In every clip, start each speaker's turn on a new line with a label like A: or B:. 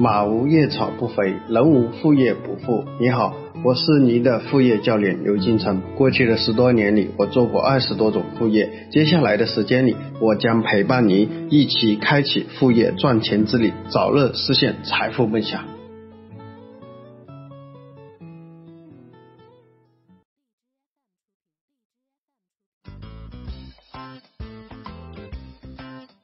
A: 马无夜草不肥，人无副业不富。你好，我是您的副业教练刘金成。过去的十多年里，我做过二十多种副业。接下来的时间里，我将陪伴您一起开启副业赚钱之旅，早日实现财富梦想。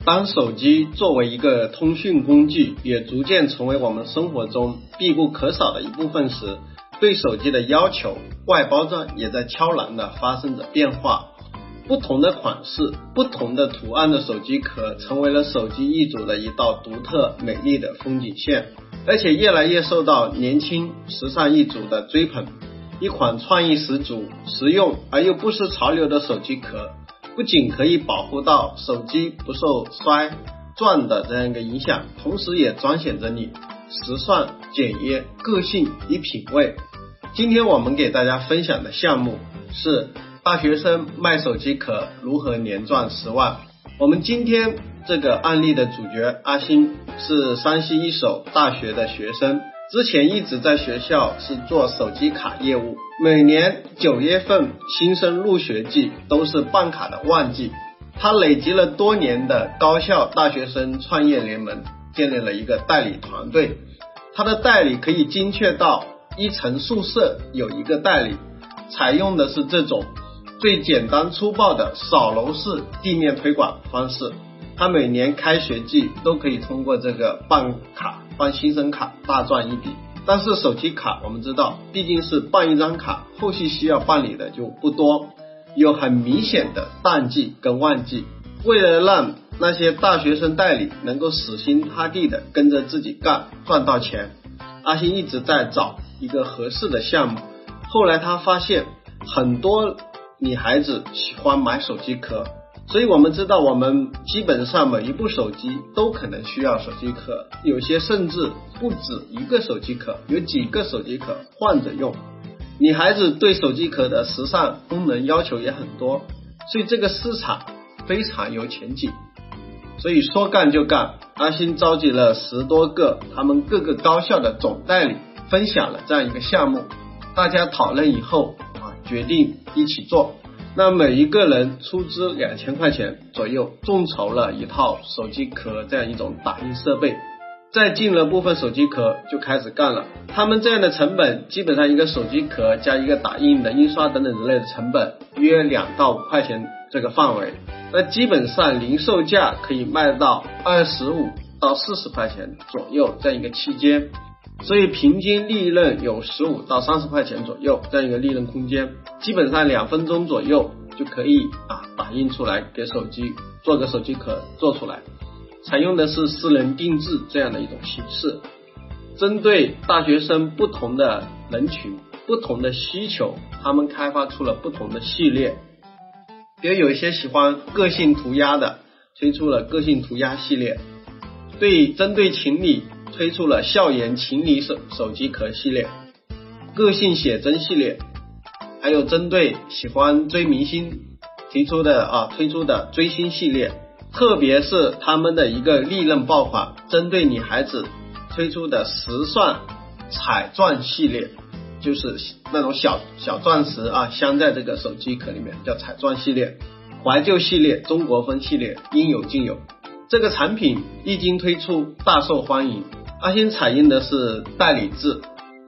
A: 当手机作为一个通讯工具，也逐渐成为我们生活中必不可少的一部分时，对手机的要求、外包装也在悄然的发生着变化。不同的款式、不同的图案的手机壳，成为了手机一族的一道独特美丽的风景线，而且越来越受到年轻时尚一族的追捧。一款创意十足、实用而又不失潮流的手机壳。不仅可以保护到手机不受摔撞的这样一个影响，同时也彰显着你时尚、简约、个性与品味。今天我们给大家分享的项目是大学生卖手机壳如何年赚十万。我们今天这个案例的主角阿星是山西一所大学的学生。之前一直在学校是做手机卡业务，每年九月份新生入学季都是办卡的旺季。他累积了多年的高校大学生创业联盟，建立了一个代理团队。他的代理可以精确到一层宿舍有一个代理，采用的是这种最简单粗暴的扫楼式地面推广方式。他每年开学季都可以通过这个办卡。办新生卡大赚一笔，但是手机卡我们知道毕竟是办一张卡，后续需要办理的就不多，有很明显的淡季跟旺季。为了让那些大学生代理能够死心塌地的跟着自己干，赚到钱，阿星一直在找一个合适的项目。后来他发现很多女孩子喜欢买手机壳。所以我们知道，我们基本上每一部手机都可能需要手机壳，有些甚至不止一个手机壳，有几个手机壳换着用。女孩子对手机壳的时尚功能要求也很多，所以这个市场非常有前景。所以说干就干，阿星召集了十多个他们各个高校的总代理，分享了这样一个项目，大家讨论以后啊，决定一起做。那每一个人出资两千块钱左右，众筹了一套手机壳这样一种打印设备，再进了部分手机壳就开始干了。他们这样的成本，基本上一个手机壳加一个打印的印刷等等之类的成本，约两到五块钱这个范围。那基本上零售价可以卖到二十五到四十块钱左右这样一个期间。所以平均利润有十五到三十块钱左右这样一个利润空间，基本上两分钟左右就可以啊打印出来给手机做个手机壳做出来，采用的是私人定制这样的一种形式，针对大学生不同的人群、不同的需求，他们开发出了不同的系列，比如有一些喜欢个性涂鸦的，推出了个性涂鸦系列，对针对情侣。推出了校园情侣手手机壳系列、个性写真系列，还有针对喜欢追明星提出的啊推出的追星系列，特别是他们的一个利润爆款，针对女孩子推出的时尚彩钻系列，就是那种小小钻石啊镶在这个手机壳里面，叫彩钻系列，怀旧系列、中国风系列应有尽有。这个产品一经推出，大受欢迎。阿星采用的是代理制，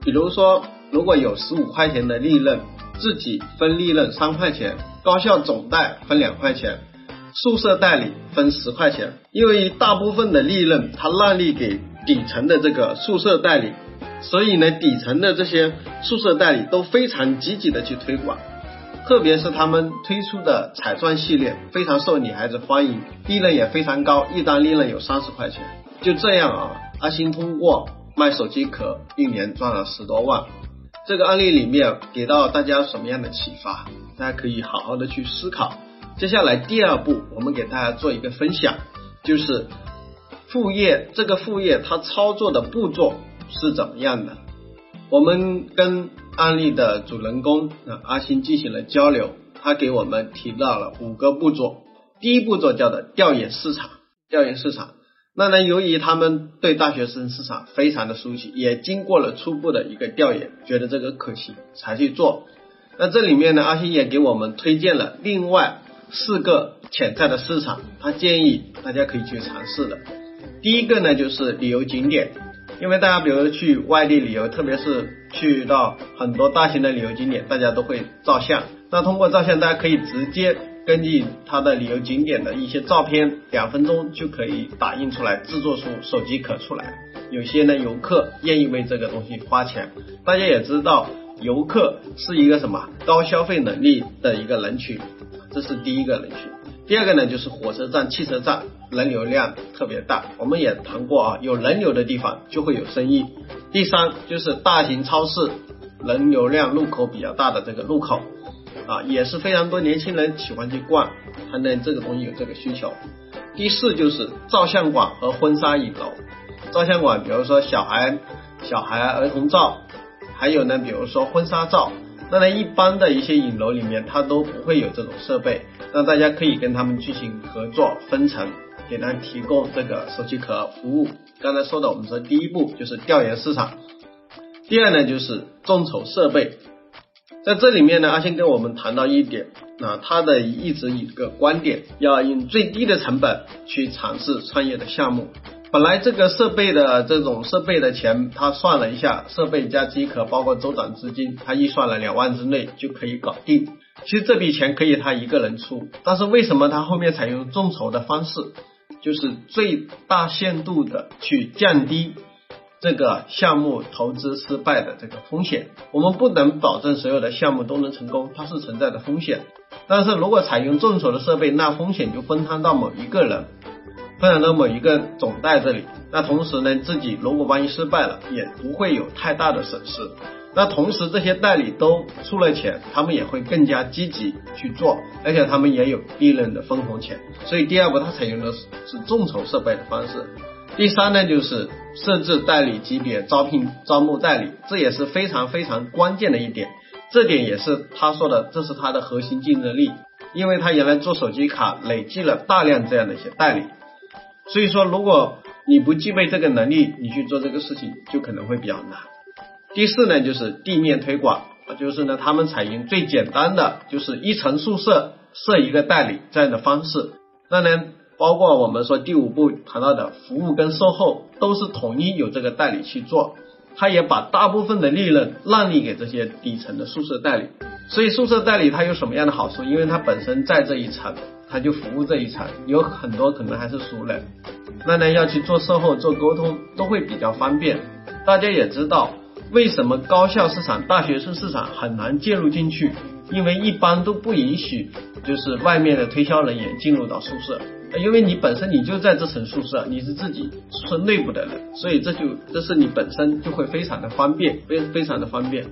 A: 比如说，如果有十五块钱的利润，自己分利润三块钱，高校总代分两块钱，宿舍代理分十块钱。因为大部分的利润他让利给底层的这个宿舍代理，所以呢，底层的这些宿舍代理都非常积极的去推广，特别是他们推出的彩钻系列非常受女孩子欢迎，利润也非常高，一单利润有三十块钱。就这样啊。阿星通过卖手机壳，一年赚了十多万。这个案例里面给到大家什么样的启发？大家可以好好的去思考。接下来第二步，我们给大家做一个分享，就是副业这个副业它操作的步骤是怎么样的？我们跟案例的主人公啊阿星进行了交流，他给我们提到了五个步骤。第一步骤叫做调研市场，调研市场。那呢，由于他们对大学生市场非常的熟悉，也经过了初步的一个调研，觉得这个可行才去做。那这里面呢，阿星也给我们推荐了另外四个潜在的市场，他建议大家可以去尝试的。第一个呢，就是旅游景点，因为大家比如去外地旅游，特别是去到很多大型的旅游景点，大家都会照相。那通过照相，大家可以直接根据它的旅游景点的一些照片，两分钟就可以打印出来，制作出手机壳出来。有些呢游客愿意为这个东西花钱，大家也知道。游客是一个什么高消费能力的一个人群，这是第一个人群。第二个呢，就是火车站、汽车站人流量特别大，我们也谈过啊，有人流的地方就会有生意。第三就是大型超市人流量入口比较大的这个路口啊，也是非常多年轻人喜欢去逛，他呢这个东西有这个需求。第四就是照相馆和婚纱影楼，照相馆比如说小孩、小孩儿童照。还有呢，比如说婚纱照，那呢一般的一些影楼里面它都不会有这种设备，那大家可以跟他们进行合作分成，给他提供这个手机壳服务。刚才说的，我们说第一步就是调研市场，第二呢就是众筹设备。在这里面呢，阿星跟我们谈到一点，啊，他的一直一个观点，要用最低的成本去尝试创业的项目。本来这个设备的这种设备的钱，他算了一下，设备加机壳，包括周转资金，他预算了两万之内就可以搞定。其实这笔钱可以他一个人出，但是为什么他后面采用众筹的方式，就是最大限度的去降低这个项目投资失败的这个风险。我们不能保证所有的项目都能成功，它是存在的风险。但是如果采用众筹的设备，那风险就分摊到某一个人。分享到某一个总代这里，那同时呢，自己如果万一失败了，也不会有太大的损失。那同时这些代理都出了钱，他们也会更加积极去做，而且他们也有利润的分红钱。所以第二步，它采用的是是众筹设备的方式。第三呢，就是设置代理级别招聘招募代理，这也是非常非常关键的一点。这点也是他说的，这是他的核心竞争力，因为他原来做手机卡累积了大量这样的一些代理。所以说，如果你不具备这个能力，你去做这个事情就可能会比较难。第四呢，就是地面推广，就是呢，他们采用最简单的，就是一层宿舍设一个代理这样的方式。那呢，包括我们说第五步谈到的服务跟售后，都是统一由这个代理去做。他也把大部分的利润让利给这些底层的宿舍代理。所以宿舍代理它有什么样的好处？因为它本身在这一层。他就服务这一层，有很多可能还是熟人，那呢要去做售后、做沟通都会比较方便。大家也知道，为什么高校市场、大学生市场很难介入进去？因为一般都不允许，就是外面的推销人员进入到宿舍，因为你本身你就在这层宿舍，你是自己村内部的人，所以这就这是你本身就会非常的方便，非非常的方便。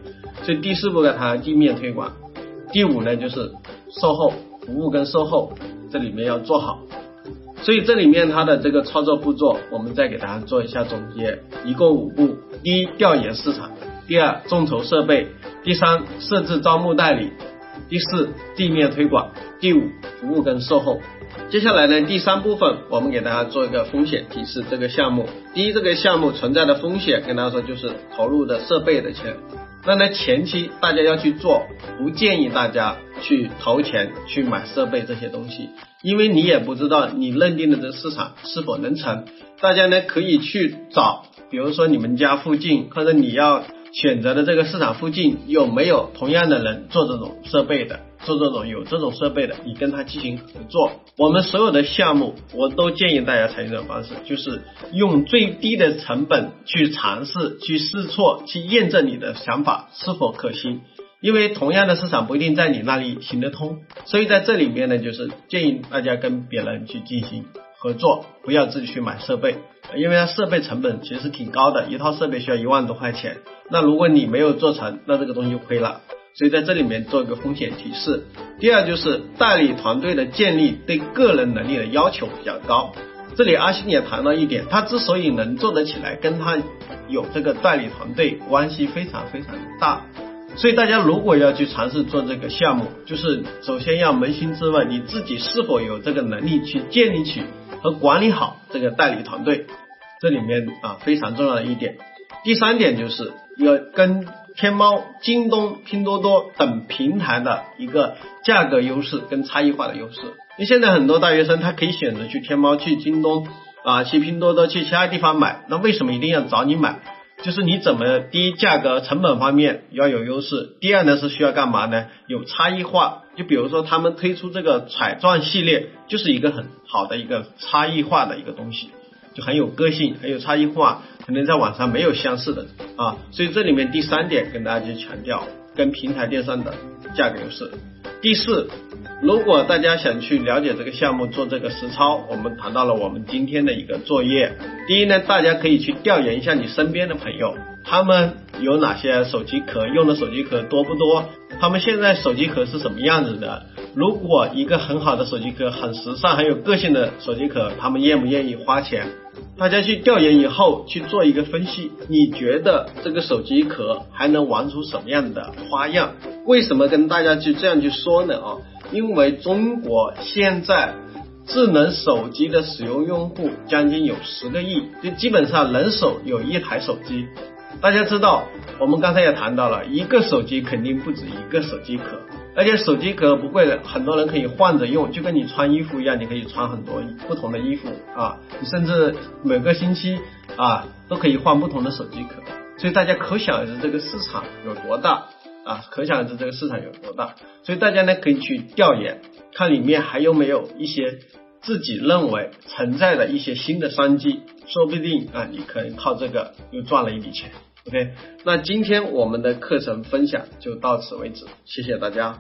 A: 所以第四步呢，它地面推广，第五呢就是售后。服务跟售后这里面要做好，所以这里面它的这个操作步骤，我们再给大家做一下总结，一共五步：第一，调研市场；第二，众筹设备；第三，设置招募代理；第四，地面推广；第五，服务跟售后。接下来呢，第三部分我们给大家做一个风险提示，这个项目，第一，这个项目存在的风险，跟大家说就是投入的设备的钱。那呢，前期大家要去做，不建议大家去投钱去买设备这些东西，因为你也不知道你认定的这个市场是否能成。大家呢可以去找，比如说你们家附近或者你要选择的这个市场附近有没有同样的人做这种设备的。做这种有这种设备的，你跟他进行合作。我们所有的项目，我都建议大家采用这种方式，就是用最低的成本去尝试、去试错、去验证你的想法是否可行。因为同样的市场不一定在你那里行得通，所以在这里面呢，就是建议大家跟别人去进行合作，不要自己去买设备，因为它设备成本其实挺高的，一套设备需要一万多块钱。那如果你没有做成，那这个东西就亏了。所以在这里面做一个风险提示。第二就是代理团队的建立对个人能力的要求比较高。这里阿星也谈到一点，他之所以能做得起来，跟他有这个代理团队关系非常非常大。所以大家如果要去尝试做这个项目，就是首先要扪心自问，你自己是否有这个能力去建立起和管理好这个代理团队，这里面啊非常重要的一点。第三点就是要跟天猫、京东、拼多多等平台的一个价格优势跟差异化的优势。因为现在很多大学生他可以选择去天猫、去京东啊、去拼多多、去其他地方买，那为什么一定要找你买？就是你怎么第一价格成本方面要有优势，第二呢是需要干嘛呢？有差异化。就比如说他们推出这个彩钻系列，就是一个很好的一个差异化的一个东西，就很有个性，很有差异化，可能在网上没有相似的啊。所以这里面第三点跟大家去强调，跟平台电商的价格优势。第四。如果大家想去了解这个项目，做这个实操，我们谈到了我们今天的一个作业。第一呢，大家可以去调研一下你身边的朋友，他们有哪些手机壳，用的手机壳多不多？他们现在手机壳是什么样子的？如果一个很好的手机壳，很时尚、很有个性的手机壳，他们愿不愿意花钱？大家去调研以后去做一个分析，你觉得这个手机壳还能玩出什么样的花样？为什么跟大家去这样去说呢？啊？因为中国现在智能手机的使用用户将近有十个亿，就基本上人手有一台手机。大家知道，我们刚才也谈到了，一个手机肯定不止一个手机壳，而且手机壳不会很多人可以换着用，就跟你穿衣服一样，你可以穿很多不同的衣服啊，你甚至每个星期啊都可以换不同的手机壳。所以大家可想而知这个市场有多大。啊，可想而知这个市场有多大，所以大家呢可以去调研，看里面还有没有一些自己认为存在的一些新的商机，说不定啊，你可以靠这个又赚了一笔钱。OK，那今天我们的课程分享就到此为止，谢谢大家。